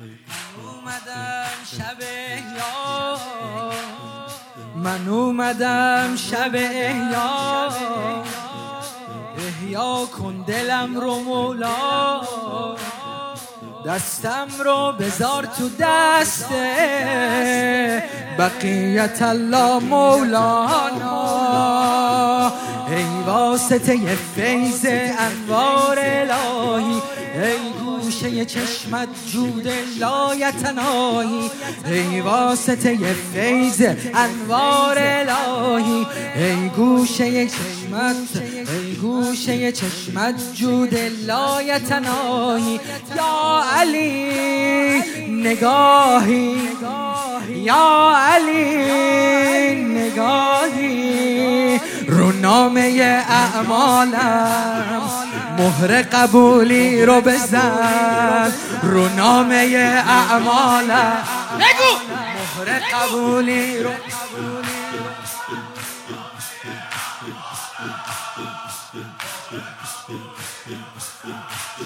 اومدم شب احیا. من اومدم شب احیا. احیا کن دلم رو مولا. دستم رو بذار تو دست بقیت الله مولانا. ای واسطه فیض انوار الهی. ای گوشه چشمت جود لایتنایی ای واسطه فیض انوار الهی. ای گوشه چشمت ای گوشه چشمت جود لایتنایی یا علی نگاهی. یا علی نگاهی. رو نامه اعمالم. مهر قبولی رو بزن رو نامه اعمالم بگو. مهر قبولی رو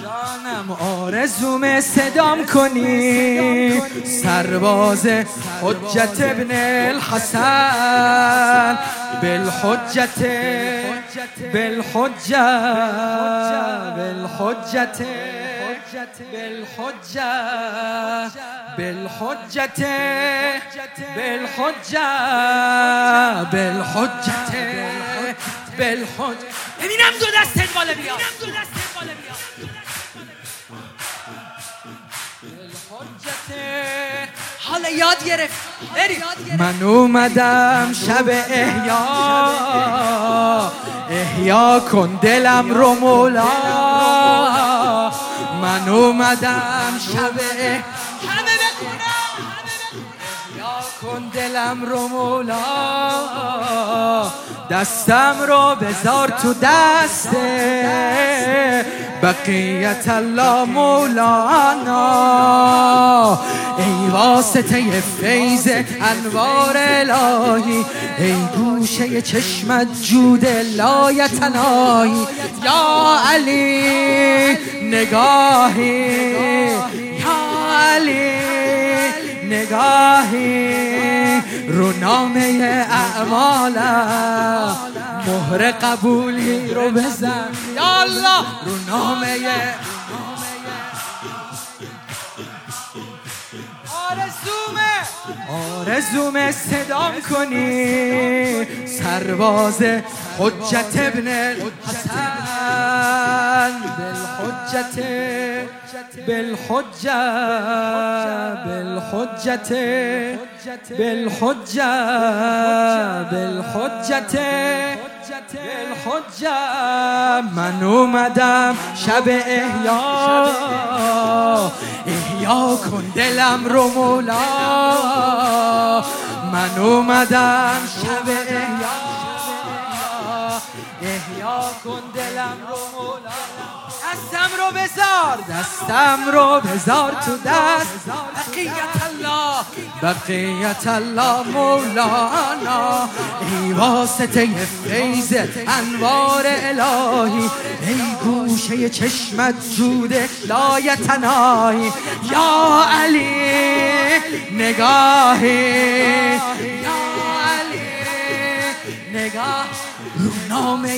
جانم آرزوم صدام کنی. سرباز حجت ابن الحسن. بالحجت بالحجة بالحجة بالحجة بالحجة بالحجة بالحجة بالحجة ببینم دو دستت بالا بیا حالا یاد گرفت من اومدم شب احیا احیا کن دلم رو مولا. من اومدم شب همه کن دلم رو مولا. دستم رو بذار تو دست. بقیت الله مولانا. ای واسطه فیض انوار الهی ای گوشه چشمت جود لایتنایی یا علی نگاهی. یا علی نگاهی. رو نامه اعمالم. مهر قبولی رو بزن. یا الله. رو نامه آرزومه. آرزوم صدام کنی. سرباز حجت ابن الحسن. بالحجت بالحجت بالحجت بالحجت بالحجت بالحجت من اومدم شب احیا. احیا کن دلم رو مولا. من اومدم شب احیا. احیا کن دلم رو مولا. دستم رو بذار. دستم رو بذار تو دست. بقیت الله. بقیت الله مولانا. ای واسطه فیض انوار الهی. ای گوشه چشمت جود لایتنایی یا علی نگاهی. یا علی نگاه نامه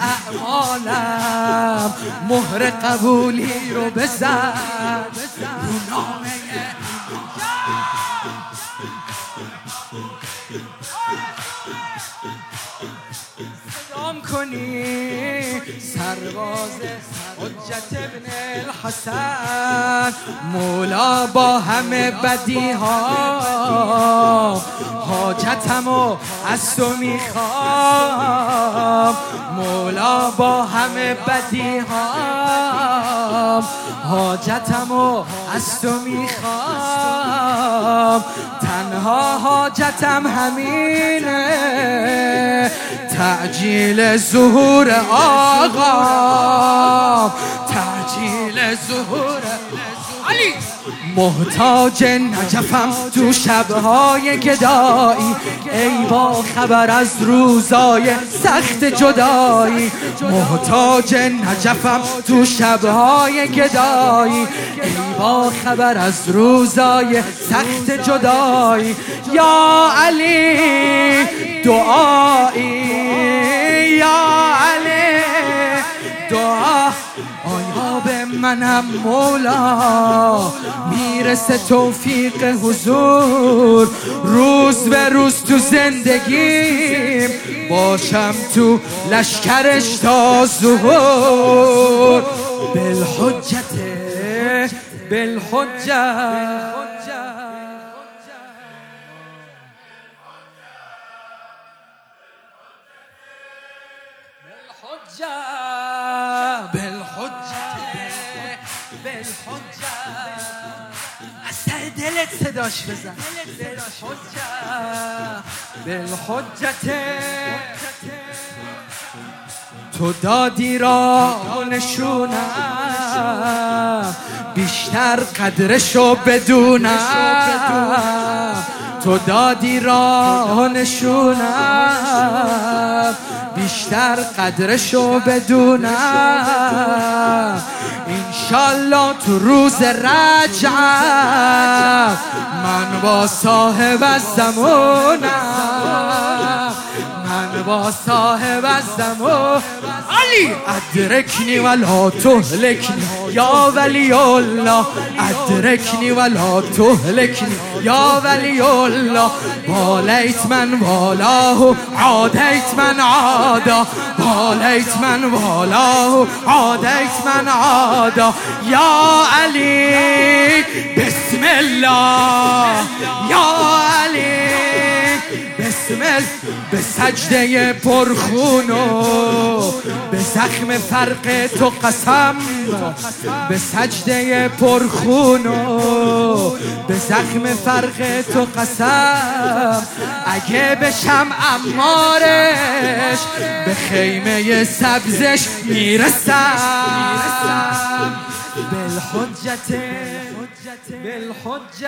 اعمالم مهر قبولی رو بزن. رو نامه کنی. سرباز حجت ابن الحسن مولا با همه بدی ها حاجتمو از تو می‌خوام. مولا با همه بدی ها حاجتمو از تو می‌خوام. تنها حاجتم همینه. تعجيل الزهور آغا محتاج نجفم تو شبهای گدایی. ای با خبر از روزای سخت جدایی. محتاج نجفم تو شبهای گدایی. ای با خبر از روزای سخت جدایی. یا علی دعایی. منم مولا. می‌رسه توفیق حضور. روز به روز تو زندگیم. باشم تو لشکرش تا ظهور. بالحجت بالحجت دلت صداش بزن. بالحجت تو دادی را نشونم. بیشتر قدرشو بدونم. تو دادی را نشونم. بیشتر قدرشو بدونم. انشالله تو روز رجع من با صاحب از زمونم من با صاحب از زمان علی ادرکنی ولا تهلکنی. یا ولی الله ادرکنی ولا تهلکنی. یا ولی الله بالیت من والاه عادیت من عادا. بالیت من والاه عادیت من عادا. یا علی بسم الله. به سجده پرخونو به زخم فرق تو قسم به سجده پرخونو به زخم فرق تو قسم. اگه بشم امارش به خیمه سبزش می‌رسم. بالحجت بالحجت